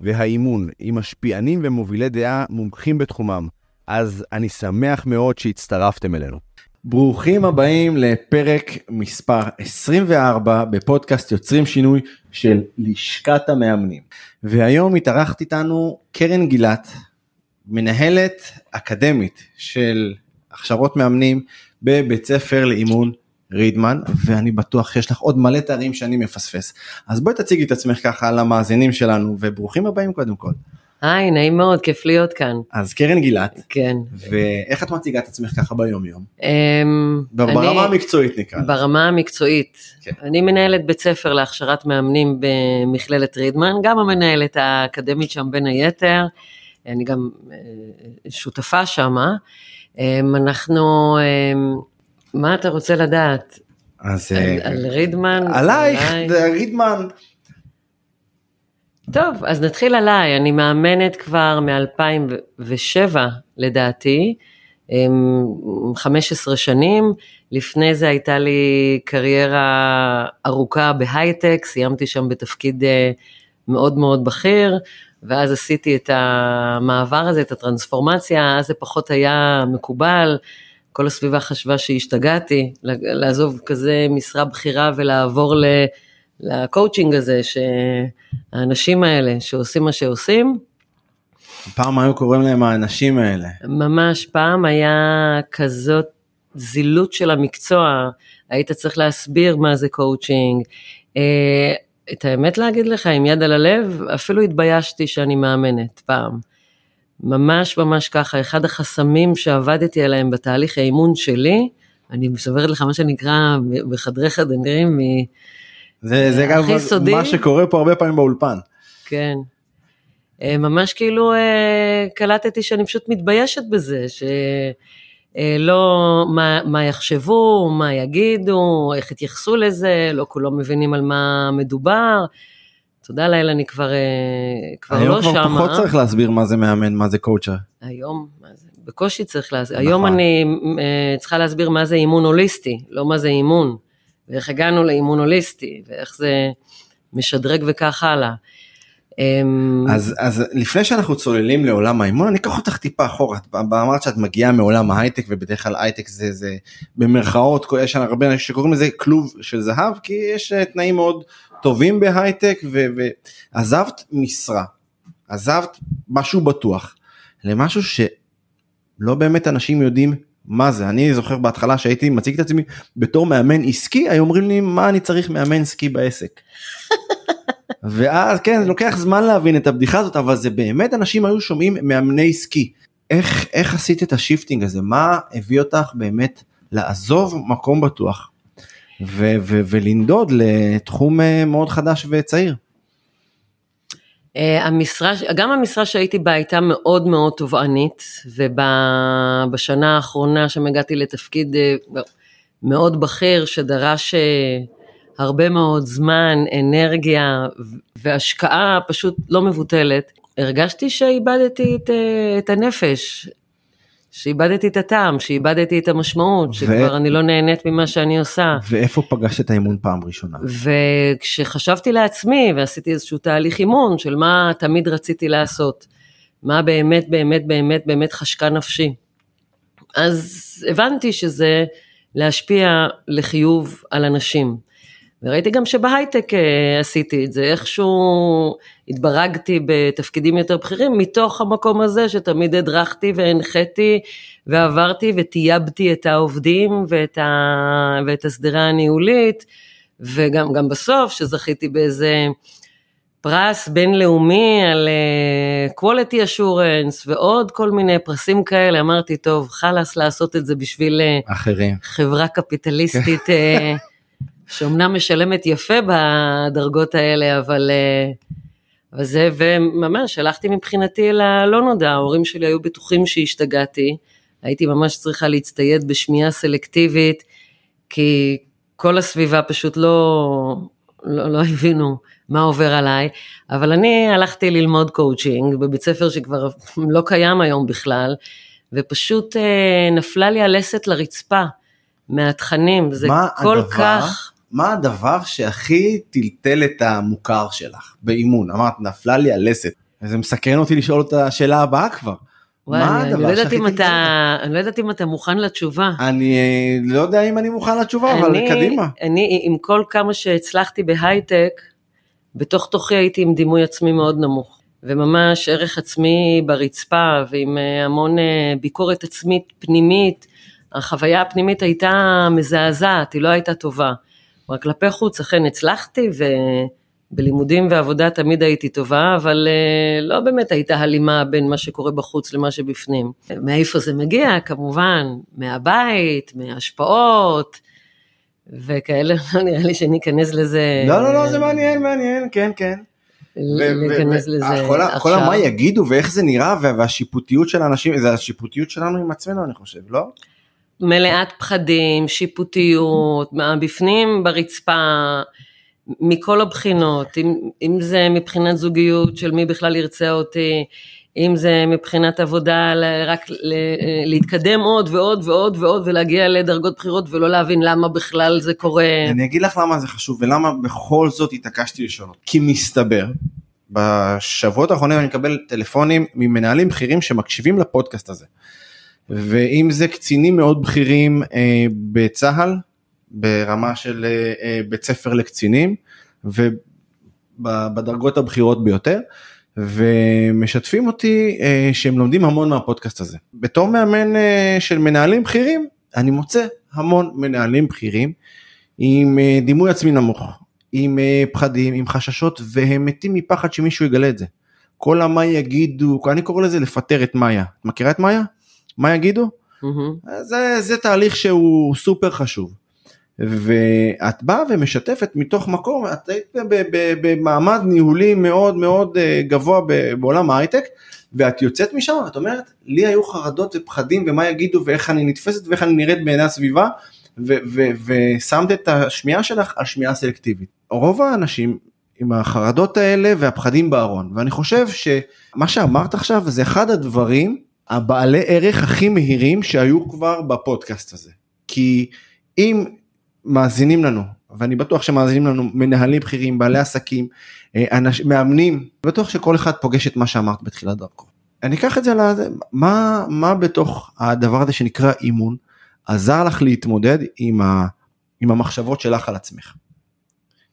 והאימון, עם משפיענים ומובילי דעה מומחים בתחומם. אז אני שמח מאוד שהצטרפתם אלינו. ברוכים הבאים לפרק מספר 24 בפודקאסט יוצרים שינוי של לשכת המאמנים. והיום התארחת איתנו קרן גילת, מנהלת אקדמית של הכשרות מאמנים בבית ספר לאימון רידמן ואני בטוח שיש לך עוד מלא תארים שאני מפספס אז בואי תציגי את עצמך ככה למאזינים שלנו וברוכים הבאים קודם כל. היי נעים מאוד כיף להיות כאן. אז קרן גילת כן. ואיך את מציגה את עצמך ככה ביום יום? אמ, ברמה אני- המקצועית נקרא. ברמה המקצועית. כן. אני מנהלת בית ספר להכשרת מאמנים במכללת רידמן, גם המנהלת האקדמית שם בין היתר, אני גם אה, שותפה שמה. אמ, אנחנו, אמ, מה אתה רוצה לדעת? אז על, אה, על רידמן? עלייך עליי? רידמן. טוב, אז נתחיל עליי, אני מאמנת כבר מ-2007 לדעתי, אמ, 15 שנים, לפני זה הייתה לי קריירה ארוכה בהייטק, סיימתי שם בתפקיד אה, מאוד מאוד בכיר, ואז עשיתי את המעבר הזה, את הטרנספורמציה, אז זה פחות היה מקובל, כל הסביבה חשבה שהשתגעתי, לעזוב כזה משרה בכירה ולעבור ל... לקואוצ'ינג הזה, שהאנשים האלה שעושים מה שעושים, פעם היו קוראים להם האנשים האלה. ממש פעם היה כזאת זילות של המקצוע, היית צריך להסביר מה זה קואוצ'ינג. אה, את האמת להגיד לך, עם יד על הלב, אפילו התביישתי שאני מאמנת פעם. ממש ממש ככה, אחד החסמים שעבדתי עליהם בתהליך האימון שלי, אני מספרת לך מה שנקרא בחדרי חדרים, מ- זה זה גם סודי. מה שקורה פה הרבה פעמים באולפן. כן. אה, ממש כאילו אה, קלטתי שאני פשוט מתביישת בזה, שלא מה, מה יחשבו, מה יגידו, איך יתייחסו לזה, לא כולם מבינים על מה מדובר. תודה לאל, אני כבר, אה, כבר היום לא כבר שמה. פחות צריך להסביר מה זה מאמן, מה זה קואוצ'ר. היום, מה זה? בקושי צריך להסביר. נכון. היום אני אה, צריכה להסביר מה זה אימון הוליסטי, לא מה זה אימון. ואיך הגענו לאימון הוליסטי, ואיך זה משדרג וכך הלאה. אמ, אז, אז לפני שאנחנו צוללים לעולם האימון, אני אקח אותך טיפה אחורה. את אמרת שאת מגיעה מעולם ההייטק, ובדרך כלל הייטק זה, זה במרכאות, יש הרבה אנשים שקוראים לזה כלוב של זהב, כי יש אה, תנאים מאוד טובים בהייטק, ו- ועזבת משרה, עזבת משהו בטוח, למשהו שלא באמת אנשים יודעים מה זה. אני זוכר בהתחלה שהייתי מציג את עצמי בתור מאמן עסקי, היו אומרים לי מה אני צריך מאמן עסקי בעסק. ואז כן זה לוקח זמן להבין את הבדיחה הזאת אבל זה באמת אנשים היו שומעים מאמני סקי. איך איך עשית את ה shifting הזה מה הביא אותך באמת לעזוב מקום בטוח ו- ו- ולנדוד לתחום אה, מאוד חדש וצעיר. אה, המשרה, גם המשרה שהייתי בה הייתה מאוד מאוד תובענית, ובשנה האחרונה שם הגעתי לתפקיד אה, מאוד בכיר שדרש אה, הרבה מאוד זמן, אנרגיה והשקעה פשוט לא מבוטלת, הרגשתי שאיבדתי את, אה, את הנפש, שאיבדתי את הטעם, שאיבדתי את המשמעות, שכבר אני לא נהנית ממה שאני עושה. ואיפה פגשת את האימון פעם ראשונה? וכשחשבתי לעצמי ועשיתי איזשהו תהליך אימון של מה תמיד רציתי לעשות, מה באמת באמת באמת באמת חשקה נפשי, אז הבנתי שזה להשפיע לחיוב על אנשים. וראיתי גם שבהייטק אה, עשיתי את זה, איכשהו התברגתי בתפקידים יותר בכירים מתוך המקום הזה שתמיד הדרכתי והנחיתי ועברתי וטייבתי את העובדים ואת, ה... ואת השדרה הניהולית, וגם גם בסוף שזכיתי באיזה פרס בינלאומי על uh, quality assurance ועוד כל מיני פרסים כאלה, אמרתי, טוב, חלאס לעשות את זה בשביל uh, אחרים. חברה קפיטליסטית שאומנם משלמת יפה בדרגות האלה, אבל וזה, וממש הלכתי מבחינתי ללא נודע, ההורים שלי היו בטוחים שהשתגעתי, הייתי ממש צריכה להצטייד בשמיעה סלקטיבית, כי כל הסביבה פשוט לא, לא, לא הבינו מה עובר עליי, אבל אני הלכתי ללמוד קואוצ'ינג בבית ספר שכבר לא קיים היום בכלל, ופשוט אה, נפלה לי הלסת לרצפה מהתכנים, זה כל הדבר, כך... מה הדבר שהכי טלטל את המוכר שלך באימון? אמרת, נפלה לי הלסת. וזה מסקרן אותי לשאול את השאלה הבאה כבר. וואי, מה אני, הדבר לא יודעת אם אתה, אני לא יודעת אם אתה מוכן לתשובה. אני אה, לא יודע אם אני מוכן לתשובה, אבל אני- קדימה. אני, עם כל כמה שהצלחתי בהייטק, בתוך תוכי הייתי עם דימוי עצמי מאוד נמוך. וממש ערך עצמי ברצפה, ועם אה, המון אה, ביקורת עצמית פנימית. החוויה הפנימית הייתה מזעזעת, היא לא הייתה טובה. רק כלפי חוץ אכן הצלחתי, ובלימודים ועבודה תמיד הייתי טובה, אבל אה, לא באמת הייתה הלימה בין מה שקורה בחוץ למה שבפנים. מאיפה זה מגיע? כמובן, מהבית, מהשפעות. וכאלה, לא נראה לי שניכנס לזה. לא, לא, לא, זה מעניין, מעניין, כן, כן. להיכנס לזה כל ה- עכשיו. כל המה יגידו ואיך זה נראה וה- והשיפוטיות של האנשים, זה השיפוטיות שלנו עם עצמנו אני חושב, לא? מלאת פחדים, שיפוטיות, בפנים ברצפה, מכל הבחינות, אם, אם זה מבחינת זוגיות של מי בכלל ירצה אותי, אם זה מבחינת עבודה, רק להתקדם עוד ועוד ועוד ועוד ולהגיע לדרגות בחירות ולא להבין למה בכלל זה קורה. אני אגיד לך למה זה חשוב ולמה בכל זאת התעקשתי לשאול. כי מסתבר, בשבועות האחרונים אני מקבל טלפונים ממנהלים בכירים שמקשיבים לפודקאסט הזה. ואם זה קצינים מאוד בכירים אה, בצה"ל, ברמה של אה, אה, בית ספר לקצינים, ובדרגות הבכירות ביותר, ומשתפים אותי אה, שהם לומדים המון מהפודקאסט הזה. בתור מאמן אה, של מנהלים בכירים, אני מוצא המון מנהלים בכירים עם אה, דימוי עצמי נמוך, עם אה, פחדים, עם חששות, והם מתים מפחד שמישהו יגלה את זה. כל המה יגידו, אני קורא לזה לפטר את מאיה. את מכירה את מאיה? מה יגידו? מהמם. זה, זה תהליך שהוא סופר חשוב. ואת באה ומשתפת מתוך מקום, את היית במעמד ניהולי מאוד מאוד אה, גבוה בעולם ההייטק, ואת יוצאת משם ואת אומרת, לי היו חרדות ופחדים ומה יגידו ואיך אני נתפסת ואיך אני נראית בעיני הסביבה, ו- ו- ושמת את השמיעה שלך על שמיעה סלקטיבית. רוב האנשים עם החרדות האלה והפחדים בארון, ואני חושב שמה שאמרת עכשיו זה אחד הדברים הבעלי ערך הכי מהירים שהיו כבר בפודקאסט הזה. כי אם מאזינים לנו, ואני בטוח שמאזינים לנו מנהלים בכירים, בעלי עסקים, אה, אנש, מאמנים, בטוח שכל אחד פוגש את מה שאמרת בתחילת דרכו. אני אקח את זה לזה, מה, מה בתוך הדבר הזה שנקרא אימון עזר לך להתמודד עם, ה, עם המחשבות שלך על עצמך.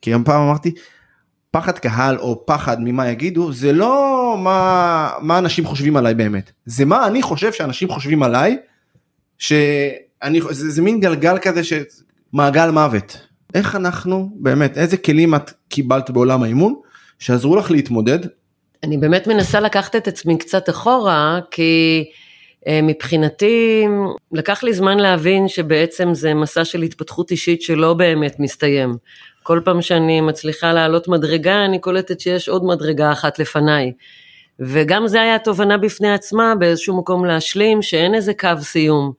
כי גם פעם אמרתי, פחד קהל או פחד ממה יגידו, זה לא מה, מה אנשים חושבים עליי באמת, זה מה אני חושב שאנשים חושבים עליי, שאני, זה, זה מין גלגל כזה שמעגל מוות. איך אנחנו, באמת, איזה כלים את קיבלת בעולם האימון שעזרו לך להתמודד? אני באמת מנסה לקחת את עצמי קצת אחורה, כי אה, מבחינתי לקח לי זמן להבין שבעצם זה מסע של התפתחות אישית שלא באמת מסתיים. כל פעם שאני מצליחה לעלות מדרגה, אני קולטת שיש עוד מדרגה אחת לפניי. וגם זה היה תובנה בפני עצמה באיזשהו מקום להשלים שאין איזה קו סיום,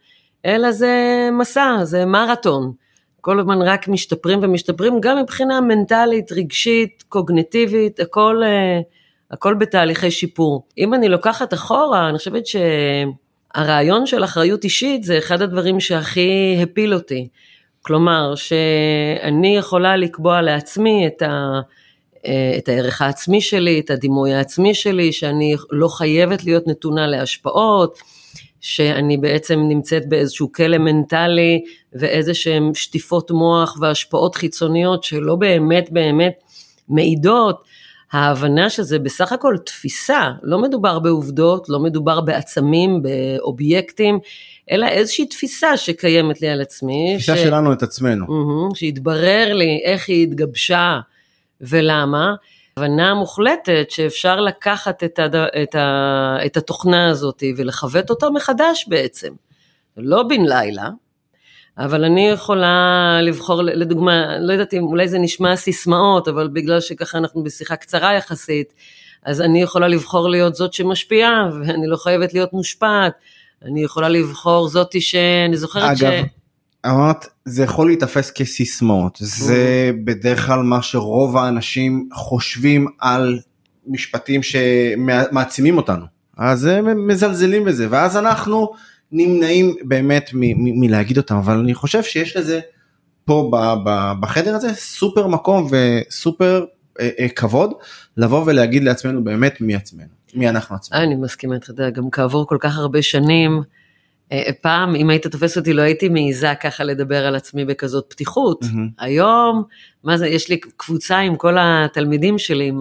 אלא זה מסע, זה מרתון. כל הזמן רק משתפרים ומשתפרים, גם מבחינה מנטלית, רגשית, קוגניטיבית, הכל, אה, הכל בתהליכי שיפור. אם אני לוקחת אחורה, אני חושבת שהרעיון של אחריות אישית זה אחד הדברים שהכי הפיל אותי. כלומר, שאני יכולה לקבוע לעצמי את, ה, אה, את הערך העצמי שלי, את הדימוי העצמי שלי, שאני לא חייבת להיות נתונה להשפעות, שאני בעצם נמצאת באיזשהו כלא מנטלי ואיזה שהן שטיפות מוח והשפעות חיצוניות שלא באמת באמת מעידות. ההבנה שזה בסך הכל תפיסה, לא מדובר בעובדות, לא מדובר בעצמים, באובייקטים, אלא איזושהי תפיסה שקיימת לי על עצמי. תפיסה ש... שלנו את עצמנו. Mm-hmm, שהתברר לי איך היא התגבשה ולמה. הבנה מוחלטת שאפשר לקחת את, הד... את, ה... את התוכנה הזאת ולכוות אותה מחדש בעצם. לא בן לילה, אבל אני יכולה לבחור, לדוגמה, לא יודעת אם אולי זה נשמע סיסמאות, אבל בגלל שככה אנחנו בשיחה קצרה יחסית, אז אני יכולה לבחור להיות זאת שמשפיעה, ואני לא חייבת להיות מושפעת. אני יכולה לבחור זאתי שאני זוכרת אגב, ש... אמרת, זה יכול להיתפס כסיסמאות, זה בדרך כלל מה שרוב האנשים חושבים על משפטים שמעצימים אותנו, אז הם מזלזלים בזה, ואז אנחנו נמנעים באמת מלהגיד אותם, אבל אני חושב שיש לזה פה ב- ב- בחדר הזה סופר מקום וסופר אה, אה, כבוד לבוא ולהגיד לעצמנו באמת מי עצמנו, מי אנחנו עצמנו. אני מסכימה איתך, אתה יודע, גם כעבור כל כך הרבה שנים, אה, פעם אם היית תופס אותי לא הייתי מעיזה ככה לדבר על עצמי בכזאת פתיחות. מהמם. היום, מה זה, יש לי קבוצה עם כל התלמידים שלי, עם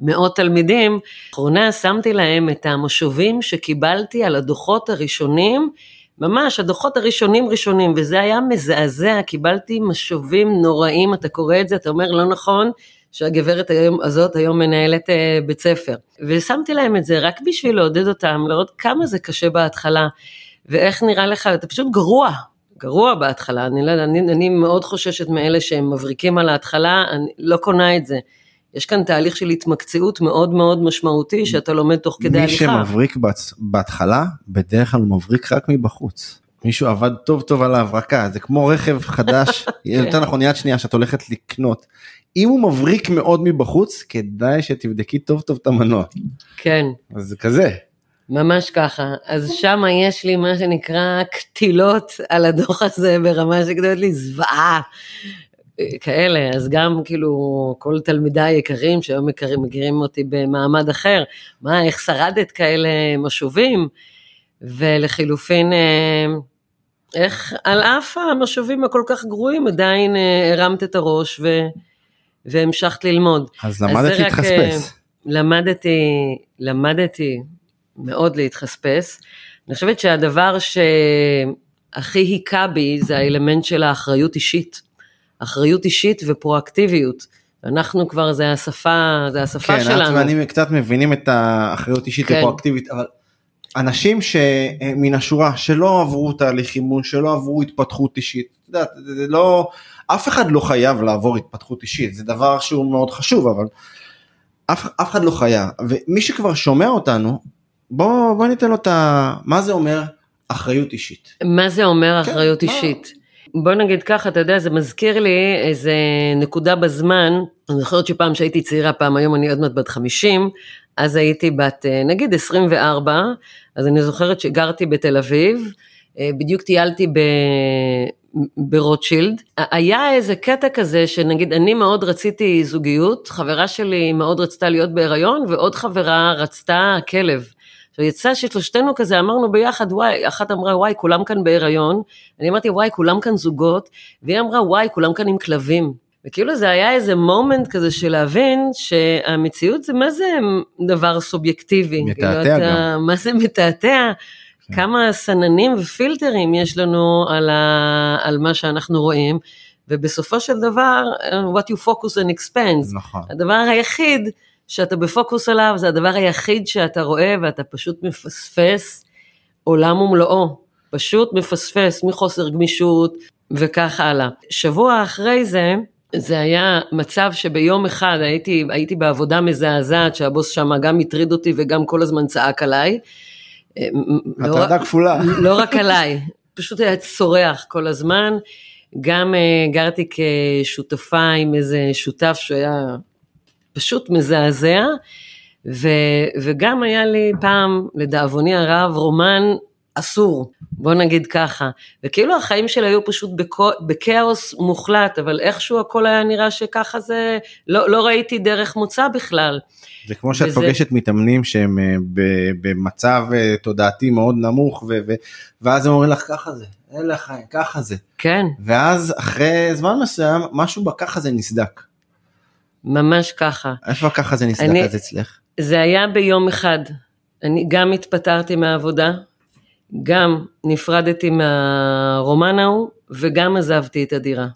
מאות תלמידים, לאחרונה שמתי להם את המשובים שקיבלתי על הדוחות הראשונים, ממש הדוחות הראשונים ראשונים, וזה היה מזעזע, קיבלתי משובים נוראים, אתה קורא את זה, אתה אומר לא נכון, שהגברת היום, הזאת היום מנהלת אה, בית ספר. ושמתי להם את זה רק בשביל לעודד אותם, לראות כמה זה קשה בהתחלה, ואיך נראה לך, אתה פשוט גרוע, גרוע בהתחלה, אני לא אני, אני מאוד חוששת מאלה שהם מבריקים על ההתחלה, אני לא קונה את זה. יש כאן תהליך של התמקצעות מאוד מאוד משמעותי שאתה לומד תוך כדי מי הליכה. שמבריק בהצ- בהתחלה בדרך כלל הוא מבריק רק מבחוץ. מישהו עבד טוב טוב על ההברקה זה כמו רכב חדש יותר נכון יד שנייה שאת הולכת לקנות. אם הוא מבריק מאוד מבחוץ כדאי שתבדקי טוב טוב את המנוע כן, אז זה כזה. ממש ככה. אז שם יש לי מה שנקרא קטילות על הדוח הזה ברמה שכתבת לי זוועה. כאלה, אז גם כאילו כל תלמידיי היקרים שהיום מכירים, מכירים אותי במעמד אחר, מה, איך שרדת כאלה משובים? ולחילופין, אה, איך על אף המשובים הכל כך גרועים עדיין אה, הרמת את הראש ו, והמשכת ללמוד. אז למדת להתחספס. אה, למדתי, למדתי מאוד להתחספס. אני חושבת שהדבר שהכי היכה בי זה האלמנט של האחריות אישית. אחריות אישית ופרואקטיביות. אנחנו כבר, זה השפה, זה השפה כן, את שלנו. ואני קצת מבינים את האחריות אישית כן. הפרואקטיבית אבל אנשים שמן השורה שלא עברו תהליך אימון שלא עברו התפתחות אישית. את יודעת, זה לא אף אחד לא חייב לעבור התפתחות אישית זה דבר שהוא מאוד חשוב אבל אף, אף אחד לא חייב ומי שכבר שומע אותנו בוא בוא ניתן לו את ה... מה זה אומר אחריות אישית. מה זה אומר כן, אחריות מה? אישית? בוא נגיד ככה, אתה יודע, זה מזכיר לי איזה נקודה בזמן, אני זוכרת שפעם שהייתי צעירה, פעם היום אני עוד מעט בת 50, אז הייתי בת אה, נגיד 24, אז אני זוכרת שגרתי בתל אביב, אה, בדיוק טיילתי ב... ברוטשילד. היה איזה קטע כזה שנגיד אני מאוד רציתי זוגיות, חברה שלי מאוד רצתה להיות בהיריון ועוד חברה רצתה כלב. עכשיו יצא ששלושתנו כזה אמרנו ביחד וואי, אחת אמרה וואי כולם כאן בהיריון, אני אמרתי וואי כולם כאן זוגות, והיא אמרה וואי כולם כאן עם כלבים. וכאילו זה היה איזה מומנט כזה של להבין שהמציאות זה מה זה דבר סובייקטיבי. מתעתע כאילו, אתה- גם. מה זה מתעתע? כמה סננים ופילטרים יש לנו על, ה, על מה שאנחנו רואים, ובסופו של דבר, what you focus and expands. נכון. הדבר היחיד שאתה בפוקוס עליו, זה הדבר היחיד שאתה רואה ואתה פשוט מפספס עולם ומלואו. פשוט מפספס מחוסר גמישות וכך הלאה. שבוע אחרי זה, זה היה מצב שביום אחד הייתי, הייתי בעבודה מזעזעת שהבוס שם גם הטריד אותי וגם כל הזמן צעק עליי. לא הטרדה כפולה. לא רק עליי, פשוט היה צורח כל הזמן. גם uh, גרתי כשותפה עם איזה שותף שהיה פשוט מזעזע, ו, וגם היה לי פעם, לדאבוני הרב, רומן אסור, בוא נגיד ככה. וכאילו החיים שלי היו פשוט בכו, בכאוס מוחלט, אבל איכשהו הכל היה נראה שככה זה, לא, לא ראיתי דרך מוצא בכלל. זה כמו שאת וזה- פוגשת מתאמנים שהם אה, במצב אה, תודעתי מאוד נמוך ו- ו- ואז הם אומרים לך ככה זה, אין לך ככה זה כן, ואז אחרי זמן מסוים משהו בככה זה נסדק. ממש ככה. איפה ככה זה אז אצלך? זה היה ביום אחד. אני גם התפטרתי מהעבודה, גם נפרדתי מהרומן ההוא, וגם עזבתי את הדירה.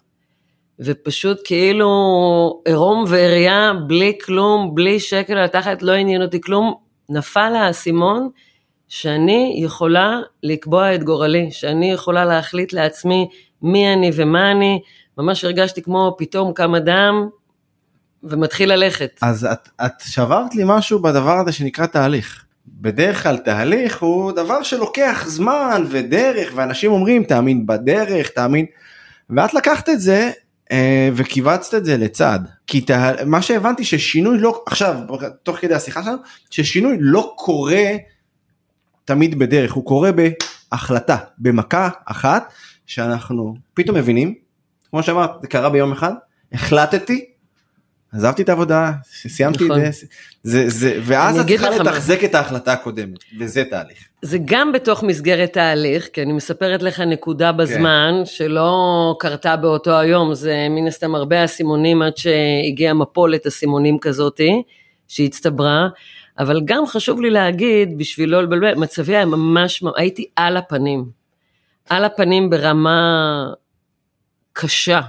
ופשוט כאילו עירום ועריה, בלי כלום, בלי שקל על התחת, לא עניין אותי כלום. נפל האסימון שאני יכולה לקבוע את גורלי, שאני יכולה להחליט לעצמי מי אני ומה אני. ממש הרגשתי כמו פתאום קם אדם, ומתחיל ללכת. אז את, את שברת לי משהו בדבר הזה שנקרא תהליך. בדרך כלל תהליך הוא דבר שלוקח זמן ודרך ואנשים אומרים תאמין בדרך תאמין ואת לקחת את זה אה, וקיבצת את זה לצד כי תה, מה שהבנתי ששינוי לא עכשיו תוך כדי השיחה שלנו ששינוי לא קורה תמיד בדרך הוא קורה בהחלטה במכה אחת שאנחנו פתאום מבינים כמו שאמרת זה קרה ביום אחד החלטתי עזבתי את העבודה, סיימתי נכון. את זה, זה, זה ואז את צריכה לתחזק את ההחלטה הקודמת, וזה תהליך. זה גם בתוך מסגרת תהליך, כי אני מספרת לך נקודה בזמן, כן. שלא קרתה באותו היום, זה מן הסתם הרבה אסימונים עד שהגיעה מפולת אסימונים כזאתי, שהצטברה, אבל גם חשוב לי להגיד, בשביל לא לבלבל, מצבי היה ממש, הייתי על הפנים, על הפנים ברמה קשה.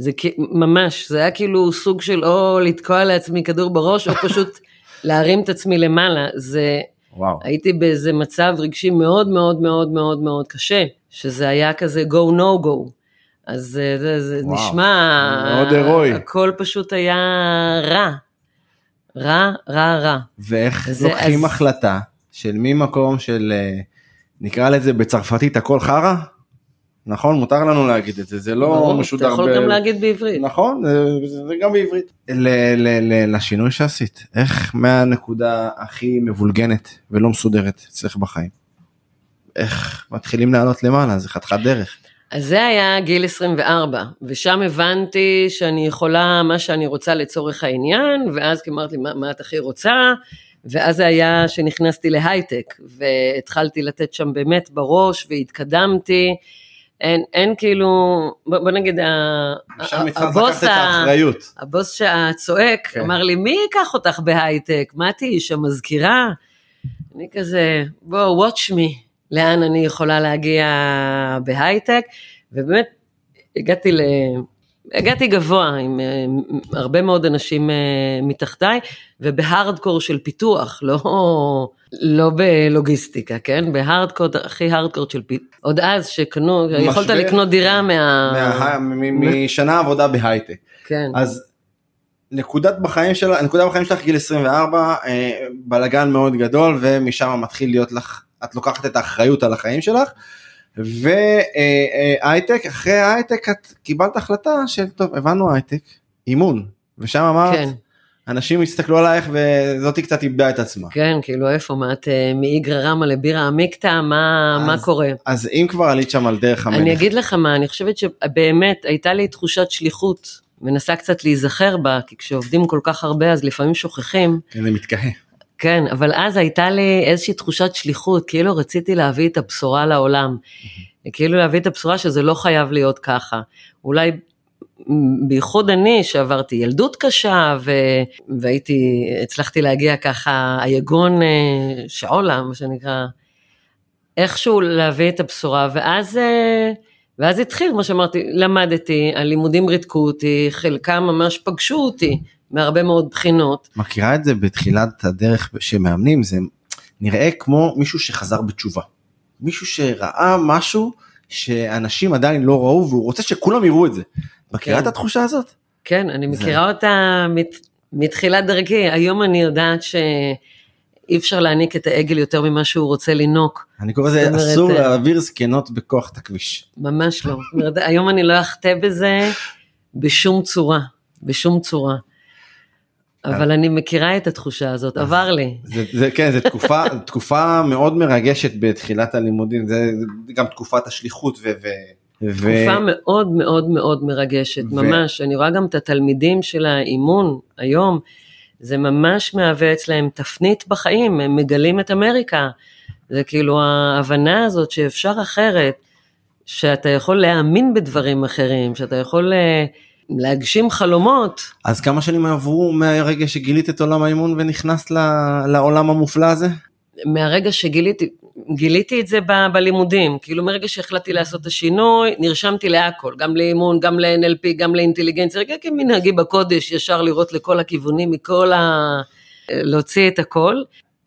זה ממש, זה היה כאילו סוג של או לתקוע לעצמי כדור בראש, או פשוט להרים את עצמי למעלה. זה, וואו. הייתי באיזה מצב רגשי מאוד מאוד מאוד מאוד מאוד קשה, שזה היה כזה go no go. אז זה, זה, זה נשמע, מאוד הירואי. הכל פשוט היה רע. רע, רע, רע. ואיך לוקחים אז... החלטה של ממקום של, אה, נקרא לזה בצרפתית הכל חרא? נכון מותר לנו להגיד את זה זה לא משודר. אתה יכול ב... גם להגיד בעברית. נכון זה, זה גם בעברית. ל, ל, ל, לשינוי שעשית איך מהנקודה הכי מבולגנת ולא מסודרת אצלך בחיים. איך מתחילים לעלות למעלה זה חתיכת דרך. אז זה היה גיל 24 ושם הבנתי שאני יכולה מה שאני רוצה לצורך העניין ואז אמרתי מה, מה את הכי רוצה. ואז זה היה שנכנסתי להייטק והתחלתי לתת שם באמת בראש והתקדמתי אין, אין כאילו, בוא, בוא נגיד, הבוס, ה, הבוס שהצועק כן. אמר לי, מי ייקח אותך בהייטק? מה תהיי איש המזכירה? אני כזה, בוא, watch me, לאן אני יכולה להגיע בהייטק, ובאמת הגעתי ל... הגעתי גבוה עם אה, הרבה מאוד אנשים אה, מתחתיי, ובהארדקור של פיתוח, לא, לא בלוגיסטיקה, כן? בהארדקור, הכי הארדקור של פיתוח. עוד אז שקנו, משבר, יכולת לקנות דירה מה... מה... משנה עבודה בהייטק. כן. אז נקודת בחיים שלה, נקודה בחיים שלך גיל 24, אה, בלאגן מאוד גדול, ומשם מתחיל להיות לך, את לוקחת את האחריות על החיים שלך. והייטק, אחרי ההייטק את קיבלת החלטה של טוב, הבנו הייטק, אימון, ושם אמרת, כן. אנשים הסתכלו עלייך וזאתי קצת איבדה את עצמה. כן, כאילו איפה, מה את אה, מאיגרא רמא לבירה עמיקתא, מה, אז, מה קורה? אז אם כבר עלית שם על דרך המלך. אני אגיד לך מה, אני חושבת שבאמת הייתה לי תחושת שליחות, מנסה קצת להיזכר בה, כי כשעובדים כל כך הרבה אז לפעמים שוכחים. כן, זה מתקהה. כן, אבל אז הייתה לי איזושהי תחושת שליחות, כאילו רציתי להביא את הבשורה לעולם. כאילו להביא את הבשורה שזה לא חייב להיות ככה. אולי בייחוד אני שעברתי ילדות קשה ו... והייתי, הצלחתי להגיע ככה, היגון אה, שעולה, מה שנקרא, איכשהו להביא את הבשורה, ואז, אה, ואז התחיל, כמו שאמרתי, למדתי, הלימודים ריתקו אותי, חלקם ממש פגשו אותי מהרבה מאוד בחינות. מכירה את זה בתחילת הדרך שמאמנים, זה נראה כמו מישהו שחזר בתשובה. מישהו שראה משהו שאנשים עדיין לא ראו והוא רוצה שכולם יראו את זה. מכירה כן. את התחושה הזאת? כן, אני מכירה זה... אותה מת, מתחילת דרכי. היום אני יודעת שאי אפשר להעניק את העגל יותר ממה שהוא רוצה לינוק. אני קורא לזה אסור אה, להעביר זקנות בכוח את הכביש. ממש לא. אומרת, היום אני לא אחטא בזה בשום צורה, בשום צורה. אבל אני מכירה את התחושה הזאת, עבר לי. זה, זה כן, זו תקופה, תקופה מאוד מרגשת בתחילת הלימודים, זה גם תקופת השליחות ו... ו... תקופה. מאוד מאוד מאוד מרגשת, ו... ממש. אני רואה גם את התלמידים של האימון היום, זה ממש מהווה אצלהם תפנית בחיים, הם מגלים את אמריקה. זה כאילו ההבנה הזאת שאפשר אחרת, שאתה יכול להאמין בדברים אחרים, שאתה יכול אה, להגשים חלומות. אז כמה שנים עברו מהרגע שגילית את עולם האימון ונכנסת לעולם המופלא הזה? מהרגע שגיליתי, גיליתי את זה ב, בלימודים, כאילו מרגע שהחלטתי לעשות את השינוי, נרשמתי להכל, גם לאימון, גם ל-NLP, גם לאינטליגנציה, רגע כמנהגי בקודש, ישר לראות לכל הכיוונים, מכל ה... להוציא את הכל.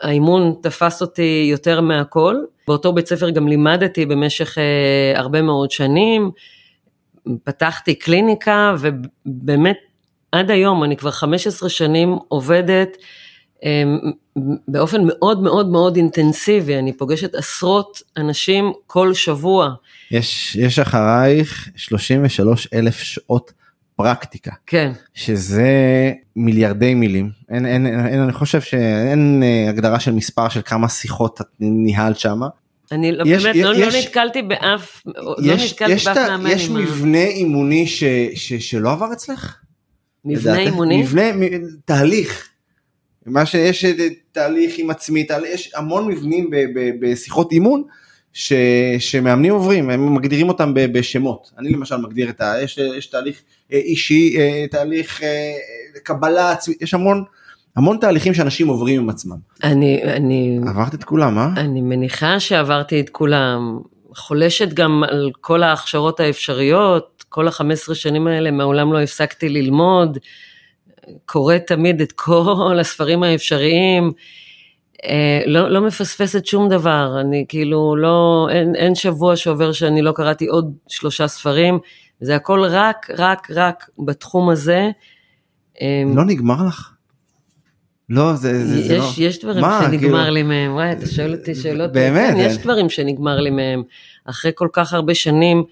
האימון תפס אותי יותר מהכל. באותו בית ספר גם לימדתי במשך אה, הרבה מאוד שנים, פתחתי קליניקה ובאמת עד היום, אני כבר 15 שנים עובדת אמ, באופן מאוד מאוד מאוד אינטנסיבי, אני פוגשת עשרות אנשים כל שבוע. יש, יש אחרייך 33 אלף שעות פרקטיקה. כן. שזה מיליארדי מילים. אין, אין, אין, אני חושב שאין אה, הגדרה של מספר של כמה שיחות את ניהלת שמה. אני לא, יש, באמת יש, לא, יש, לא נתקלתי באף, לא יש, לא נתקלתי יש באף מאמן. יש מבנה אימוני ש, ש, שלא עבר אצלך? מבנה אימוני? מבנה, תהליך. מה שיש אה, תהליך עם עצמי, תהליך, יש המון מבנים ב, ב, בשיחות אימון ש, שמאמנים עוברים, הם מגדירים אותם ב, בשמות. אני למשל מגדיר את ה... יש, יש תהליך אה, אישי, אה, תהליך קבלה עצמית, יש המון... המון תהליכים שאנשים עוברים עם עצמם. אני, אני... עברת את כולם, אה? אני מניחה שעברתי את כולם. חולשת גם על כל ההכשרות האפשריות, כל ה-15 שנים האלה מעולם לא הפסקתי ללמוד. קוראת תמיד את כל הספרים האפשריים, אה, לא, לא מפספסת שום דבר, אני כאילו לא, אין, אין שבוע שעובר שאני לא קראתי עוד שלושה ספרים, זה הכל רק, רק, רק בתחום הזה. אה, לא נגמר לך? לא, זה, זה, יש, זה לא... יש דברים מה, שנגמר כאילו... לי מהם, וואי, אתה שואל אותי שאלות, באמת, כן, יש דברים שנגמר לי מהם, אחרי כל כך הרבה שנים.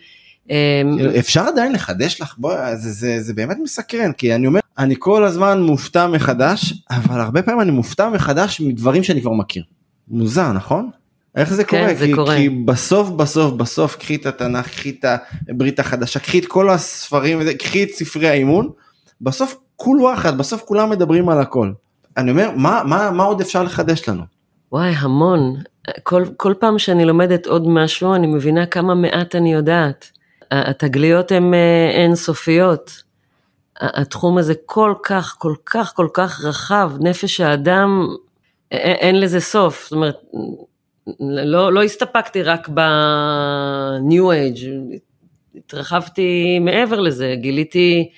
אמ, אפשר עדיין לחדש לך בוא זה, זה, זה באמת מסקרן כי אני אומר אני כל הזמן מופתע מחדש אבל הרבה פעמים אני מופתע מחדש מדברים שאני כבר מכיר. מוזר נכון? איך זה כן, קורה? זה כי, קורה. כי בסוף בסוף בסוף קחי את התנ"ך, קחי את הברית החדשה, קחי את כל הספרים, קחי את ספרי האימון, בסוף כול וואחד, בסוף כולם מדברים על הכל. אני אומר, מה, מה, מה עוד אפשר לחדש לנו? וואי, המון. כל, כל פעם שאני לומדת עוד משהו, אני מבינה כמה מעט אני יודעת. התגליות הן אה, אינסופיות. התחום הזה כל כך, כל כך, כל כך רחב, נפש האדם, אין לזה סוף. זאת אומרת, לא, לא הסתפקתי רק ב-new age, התרחבתי מעבר לזה, גיליתי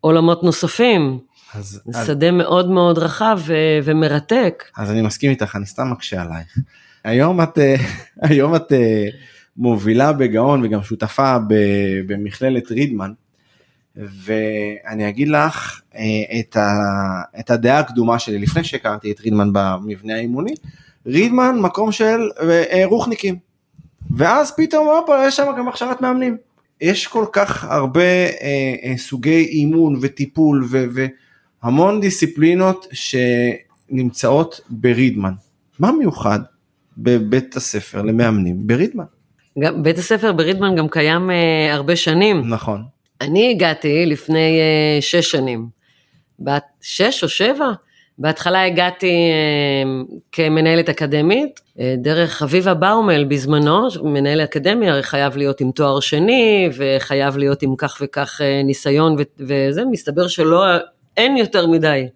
עולמות נוספים. אז, שדה אז... מאוד מאוד רחב ו- ומרתק. אז אני מסכים איתך, אני סתם מקשה עלייך. היום את, אה, היום את אה, מובילה בגאון וגם שותפה במכללת רידמן. ואני אגיד לך אה, את, ה, את הדעה הקדומה שלי לפני שהכרתי את רידמן במבנה האימוני, רידמן מקום של אה, רוחניקים. ואז פתאום הופה יש שם גם הכשרת מאמנים. יש כל כך הרבה אה, אה, סוגי אימון וטיפול ו, והמון דיסציפלינות שנמצאות ברידמן. מה מיוחד בבית הספר למאמנים ברידמן? גם, בית הספר ברידמן גם קיים אה, הרבה שנים. נכון. אני הגעתי לפני אה, שש שנים, בת שש או שבע, בהתחלה הגעתי אה, כמנהלת אקדמית, אה, דרך אביבה באומל בזמנו, מנהל אקדמיה הרי חייב להיות עם תואר שני, וחייב להיות עם כך וכך ניסיון וזה, מסתבר שלא, אין יותר מדי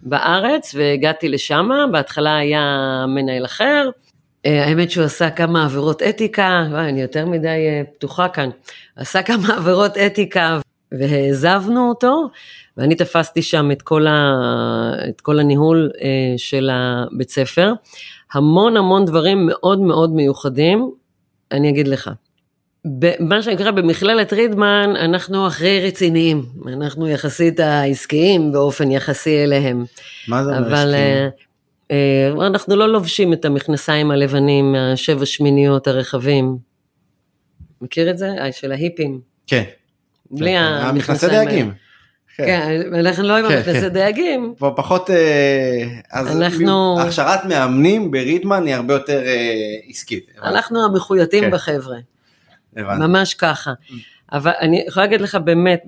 בארץ, והגעתי לשם, בהתחלה היה מנהל אחר, האמת שהוא עשה כמה עבירות אתיקה, וואי, אני יותר מדי פתוחה כאן, עשה כמה עבירות אתיקה והעזבנו אותו, ואני תפסתי שם את כל, ה, את כל הניהול אה, של הבית ספר. המון המון דברים מאוד מאוד מיוחדים, אני אגיד לך. מה שנקרא במכללת רידמן, אנחנו אחרי רציניים, אנחנו יחסית העסקיים באופן יחסי אליהם. מה זה אומר אבל אה, אה, אנחנו לא לובשים את המכנסיים הלבנים מהשבע שמיניות הרחבים. מכיר את זה? של ההיפים. כן. בלי כן, המכנסי דייגים. כן. כן, אנחנו לא עם כן, המכנסי דייגים. פחות, אה, אז אנחנו... הכשרת מאמנים בריטמן היא הרבה יותר אה, עסקית. אנחנו המחויטים בחבר'ה. ממש ככה. אבל אני יכולה להגיד לך באמת,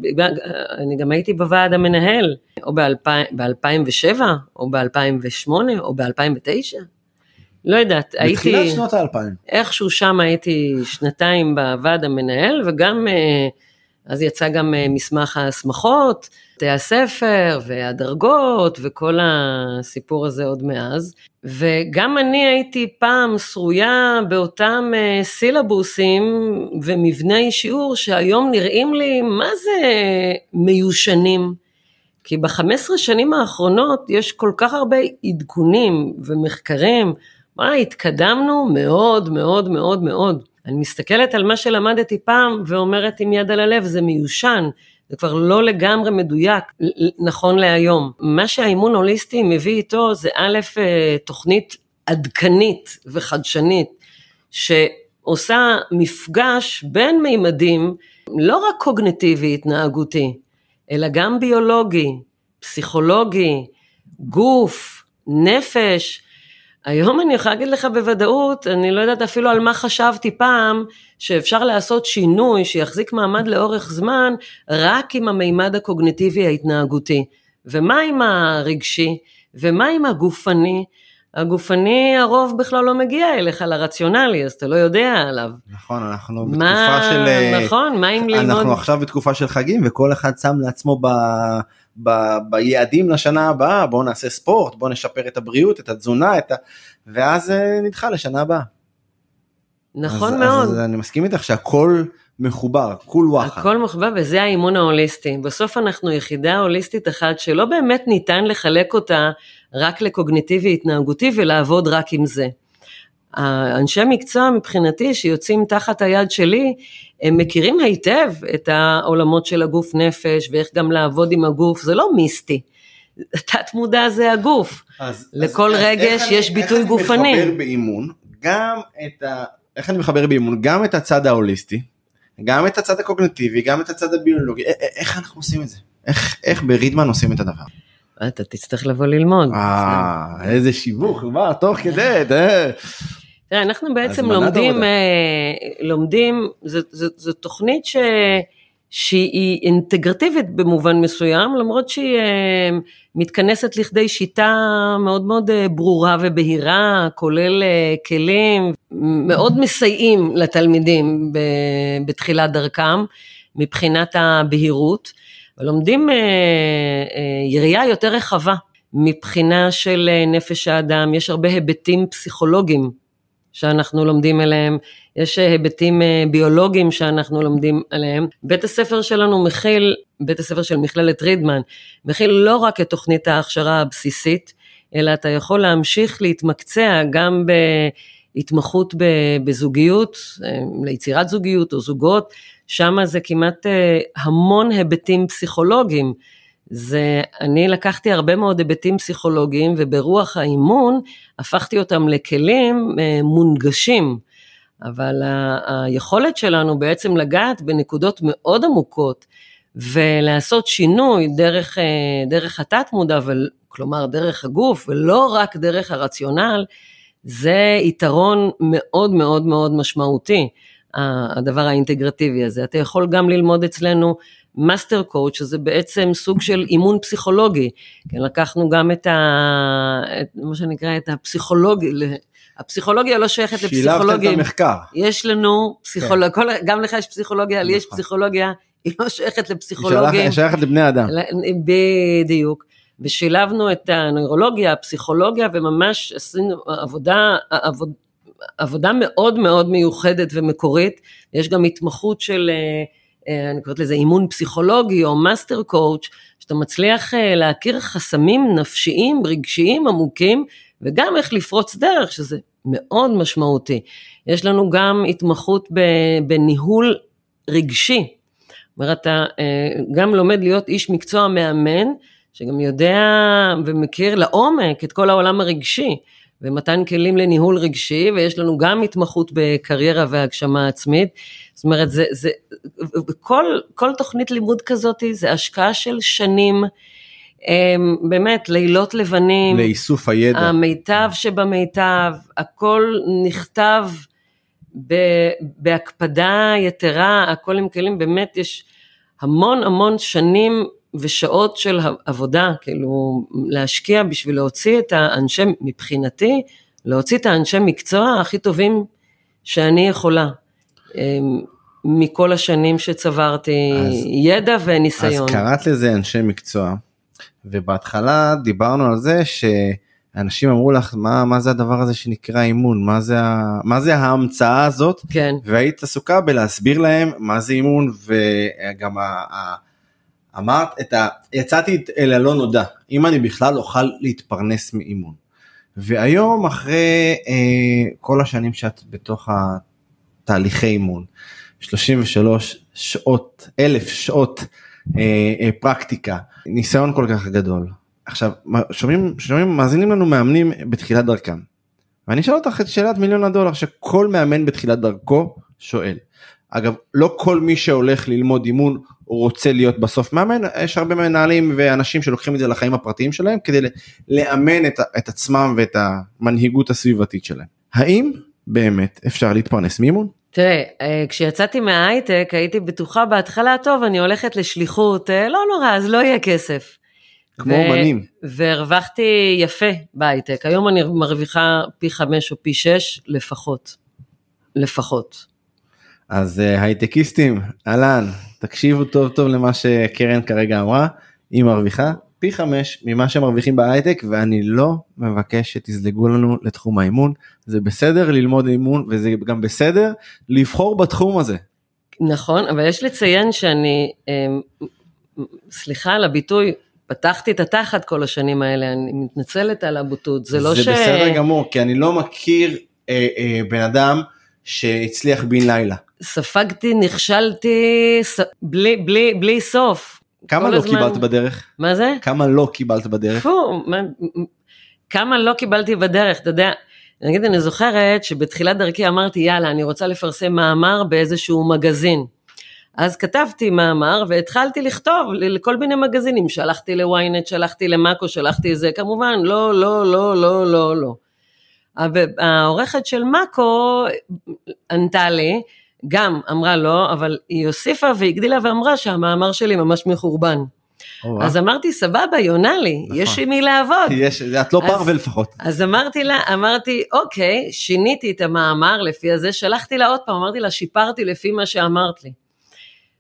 אני גם הייתי בוועד המנהל, או ב-2007, או ב-2008, או ב-2009. לא יודעת, הייתי... בתחילת שנות האלפיים. איכשהו שם הייתי שנתיים בוועד המנהל, וגם, אה, אז יצא גם אה, מסמך ההסמכות, בתי הספר והדרגות וכל הסיפור הזה עוד מאז. וגם אני הייתי פעם שרויה באותם אה, סילבוסים ומבני שיעור שהיום נראים לי, מה זה מיושנים? כי ב-15 שנים האחרונות יש כל כך הרבה עדכונים ומחקרים וואי, התקדמנו מאוד מאוד מאוד מאוד. אני מסתכלת על מה שלמדתי פעם ואומרת עם יד על הלב, זה מיושן, זה כבר לא לגמרי מדויק נכון להיום. מה שהאימון הוליסטי מביא איתו זה א', אה, תוכנית עדכנית וחדשנית, שעושה מפגש בין מימדים, לא רק קוגנטיבי התנהגותי, אלא גם ביולוגי, פסיכולוגי, גוף, נפש. היום אני יכולה להגיד לך בוודאות, אני לא יודעת אפילו על מה חשבתי פעם, שאפשר לעשות שינוי שיחזיק מעמד לאורך זמן, רק עם המימד הקוגניטיבי ההתנהגותי. ומה עם הרגשי? ומה עם הגופני? הגופני הרוב בכלל לא מגיע אליך לרציונלי, אז אתה לא יודע עליו. נכון, אנחנו בתקופה מה, של... אה, נכון, מה אם ללמוד? אנחנו עכשיו בתקופה של חגים וכל אחד שם לעצמו ב... ב... ביעדים לשנה הבאה, בואו נעשה ספורט, בואו נשפר את הבריאות, את התזונה, את ה... ואז אה, נדחה לשנה הבאה. נכון אז, מאוד. אז אני מסכים איתך שהכל מחובר, כול וואחד. הכל מחובר וזה האימון ההוליסטי. בסוף אנחנו יחידה הוליסטית אחת שלא באמת ניתן לחלק אותה רק לקוגניטיבי התנהגותי ולעבוד רק עם זה. האנשי מקצוע מבחינתי שיוצאים תחת היד שלי, הם מכירים היטב את העולמות של הגוף נפש ואיך גם לעבוד עם הגוף, זה לא מיסטי. תת מודע זה הגוף. אז, לכל אז, רגש יש אני, ביטוי איך גופני. איך אני מחבר באימון גם את ה... איך אני מחבר באימון גם את הצד ההוליסטי, גם את הצד הקוגנטיבי, גם את הצד הביולוגי, איך אנחנו עושים את זה? איך, איך ברידמן עושים את הדבר? אתה תצטרך לבוא ללמוד. אה, איזה שיווק, מה, תוך כדי, תראה. אנחנו בעצם לומדים, אה, לומדים, זו תוכנית ש... שהיא אינטגרטיבית במובן מסוים, למרות שהיא אה, מתכנסת לכדי שיטה מאוד מאוד אה, ברורה ובהירה, כולל אה, כלים מאוד מסייעים לתלמידים בתחילת דרכם מבחינת הבהירות, ולומדים יריעה יותר רחבה מבחינה של נפש האדם, יש הרבה היבטים פסיכולוגיים שאנחנו לומדים אליהם, יש היבטים אה, ביולוגיים שאנחנו לומדים עליהם. בית הספר שלנו מכיל, בית הספר של מכללת רידמן, מכיל לא רק את תוכנית ההכשרה הבסיסית, אלא אתה יכול להמשיך להתמקצע גם בהתמחות בזוגיות, אה, ליצירת זוגיות או זוגות, שם זה כמעט אה, המון היבטים פסיכולוגיים. זה, אני לקחתי הרבה מאוד היבטים פסיכולוגיים וברוח האימון הפכתי אותם לכלים מונגשים. אבל היכולת שלנו בעצם לגעת בנקודות מאוד עמוקות ולעשות שינוי דרך, אה, דרך התת מודע, כלומר דרך הגוף ולא רק דרך הרציונל, זה יתרון מאוד מאוד מאוד משמעותי, הדבר האינטגרטיבי הזה. אתה יכול גם ללמוד אצלנו master coach, שזה בעצם סוג של אימון פסיכולוגי. כן, לקחנו גם את, ה, את מה שנקרא, את הפסיכולוגי, הפסיכולוגיה לא שייכת לפסיכולוגים. שילבתם את המחקר. יש לנו פסיכולוגיה, כן. גם לך יש פסיכולוגיה, לי יש נכון. פסיכולוגיה, היא לא שייכת לפסיכולוגים. היא שייכת לבני אדם. בדיוק. ושילבנו את הנוירולוגיה, הפסיכולוגיה, וממש עשינו עבודה, עבוד, עבודה מאוד מאוד מיוחדת ומקורית. יש גם התמחות של, אה, אני קוראת לזה אימון פסיכולוגי או master coach, שאתה מצליח אה, להכיר חסמים נפשיים, רגשיים, עמוקים, וגם איך לפרוץ דרך, שזה מאוד משמעותי. יש לנו גם התמחות בניהול רגשי. זאת אומרת, אתה אה, גם לומד להיות איש מקצוע מאמן, שגם יודע ומכיר לעומק את כל העולם הרגשי, ומתן כלים לניהול רגשי, ויש לנו גם התמחות בקריירה והגשמה עצמית. זאת אומרת, זה, זה, כל, כל תוכנית לימוד כזאת זה השקעה של שנים. אמ, באמת, לילות לבנים. לאיסוף הידע. המיטב שבמיטב, הכל נכתב בהקפדה יתרה, הכל עם כלים, באמת יש המון המון שנים ושעות של עבודה, כאילו להשקיע בשביל להוציא את האנשי, מבחינתי, להוציא את האנשי מקצוע הכי טובים שאני יכולה. אמ, מכל השנים שצברתי אז, ידע וניסיון. אז קראת לזה אנשי מקצוע, ובהתחלה דיברנו על זה שאנשים אמרו לך מה, מה זה הדבר הזה שנקרא אימון, מה זה, מה זה ההמצאה הזאת, כן. והיית עסוקה בלהסביר להם מה זה אימון וגם ה, ה, אמרת את ה... יצאתי אל הלא נודע, אם אני בכלל אוכל להתפרנס מאימון. והיום אחרי אה, כל השנים שאת בתוך התהליכי אימון, 33 שעות, אלף שעות אה, אה, פרקטיקה, ניסיון כל כך גדול. עכשיו, שומעים, שומעים, מאזינים לנו מאמנים בתחילת דרכם. ואני אשאל אותך את שאלת מיליון הדולר שכל מאמן בתחילת דרכו שואל. אגב, לא כל מי שהולך ללמוד אימון רוצה להיות בסוף מאמן, יש הרבה מנהלים ואנשים שלוקחים את זה לחיים הפרטיים שלהם כדי לאמן את, את עצמם ואת המנהיגות הסביבתית שלהם. האם באמת אפשר להתפרנס מאימון? תראה, אה, כשיצאתי מההייטק הייתי בטוחה בהתחלה, טוב, אני הולכת לשליחות, אה, לא נורא, אז לא יהיה כסף. כמו אומנים. והרווחתי יפה בהייטק, היום אני מרוויחה פי חמש או פי שש לפחות. לפחות. אז uh, הייטקיסטים, אהלן, תקשיבו טוב טוב למה שקרן כרגע אמרה, היא מרוויחה פי חמש ממה שמרוויחים בהייטק ואני לא מבקש שתזלגו לנו לתחום האימון, זה בסדר ללמוד אימון וזה גם בסדר לבחור בתחום הזה. נכון, אבל יש לציין שאני, אמ, סליחה על הביטוי, פתחתי את התחת כל השנים האלה, אני מתנצלת על הבוטות, זה לא זה ש... זה בסדר גמור, כי אני לא מכיר אה, אה, בן אדם שהצליח בן לילה. ספגתי, נכשלתי, ס... בלי, בלי, בלי סוף. כמה לא הזמן... קיבלת בדרך? מה זה? כמה לא קיבלת בדרך? פו, מה... כמה לא קיבלתי בדרך, אתה יודע, נגיד אני זוכרת שבתחילת דרכי אמרתי יאללה אני רוצה לפרסם מאמר באיזשהו מגזין. אז כתבתי מאמר והתחלתי לכתוב לכל מיני מגזינים, שלחתי לוויינט, שלחתי למאקו, שלחתי זה, כמובן לא, לא, לא, לא, לא, לא. העורכת של מאקו ענתה לי, גם אמרה לא, אבל היא הוסיפה והגדילה ואמרה שהמאמר שלי ממש מחורבן. אז אמרתי, סבבה, היא עונה לי, נכון. יש עם מי לעבוד. יש, את לא פרווה לפחות. אז אמרתי לה, אמרתי, אוקיי, שיניתי את המאמר לפי הזה, שלחתי לה עוד פעם, אמרתי לה, שיפרתי לפי מה שאמרת לי.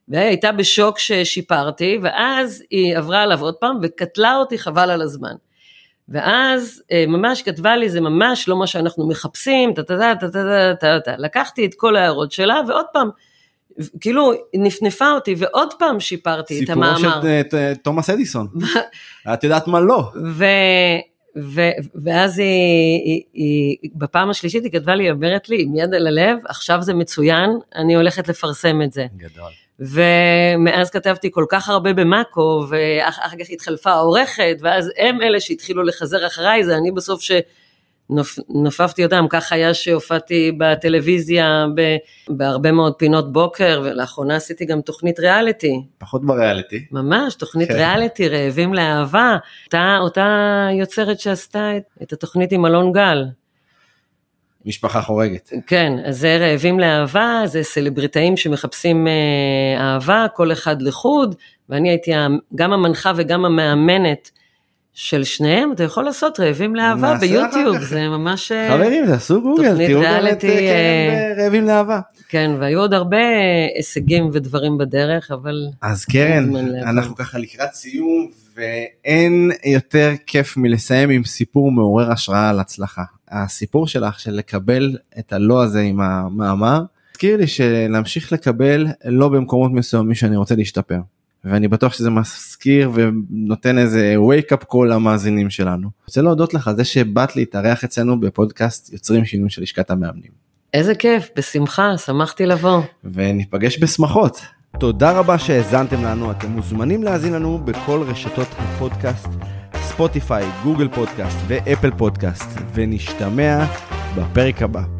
והיא הייתה בשוק ששיפרתי, ואז היא עברה עליו עוד פעם וקטלה אותי חבל על הזמן. ואז אה, ממש כתבה לי, זה ממש לא מה שאנחנו מחפשים, טה-טה-טה-טה-טה-טה. לקחתי את כל ההערות שלה, ועוד פעם, כאילו נפנפה אותי, ועוד פעם שיפרתי את המאמר. סיפורו של אה, תומאס אדיסון. את יודעת מה לא. ו... ו, ואז היא, היא, היא, בפעם השלישית היא כתבה לי, אומרת לי, עם יד על הלב, עכשיו זה מצוין, אני הולכת לפרסם את זה. גדול. ומאז כתבתי כל כך הרבה במאקו, ואחר כך התחלפה העורכת, ואז הם אלה שהתחילו לחזר אחריי, זה אני בסוף שנופפתי אותם, כך היה שהופעתי בטלוויזיה בהרבה מאוד פינות בוקר, ולאחרונה עשיתי גם תוכנית ריאליטי. פחות בריאליטי. ממש, תוכנית כן. ריאליטי, רעבים לאהבה, אותה, אותה יוצרת שעשתה את, את התוכנית עם אלון גל. משפחה חורגת. כן, אז זה רעבים לאהבה, זה סלבריטאים שמחפשים אה, אהבה, כל אחד לחוד, ואני הייתי גם המנחה וגם המאמנת של שניהם, אתה יכול לעשות רעבים לאהבה ביוטיוב, זה ממש... אה, חברים, תעשו גוגל, תראו גם את קרן רעבים לאהבה. כן, והיו עוד הרבה הישגים ודברים בדרך, אבל... אז קרן, אנחנו ככה לקראת סיום, ואין יותר כיף מלסיים עם סיפור מעורר השראה על הצלחה. הסיפור שלך של לקבל את הלא הזה עם המאמר, הזכיר לי שלהמשיך לקבל לא במקומות מסוימים שאני רוצה להשתפר. ואני בטוח שזה מזכיר ונותן איזה wake up call למאזינים שלנו. רוצה להודות לך על זה שבאת להתארח אצלנו בפודקאסט יוצרים שינוי של לשכת המאמנים. איזה כיף, בשמחה, שמחתי לבוא. וניפגש בשמחות. תודה רבה שהאזנתם לנו, אתם מוזמנים להאזין לנו בכל רשתות הפודקאסט, ספוטיפיי, גוגל פודקאסט ואפל פודקאסט, ונשתמע בפרק הבא.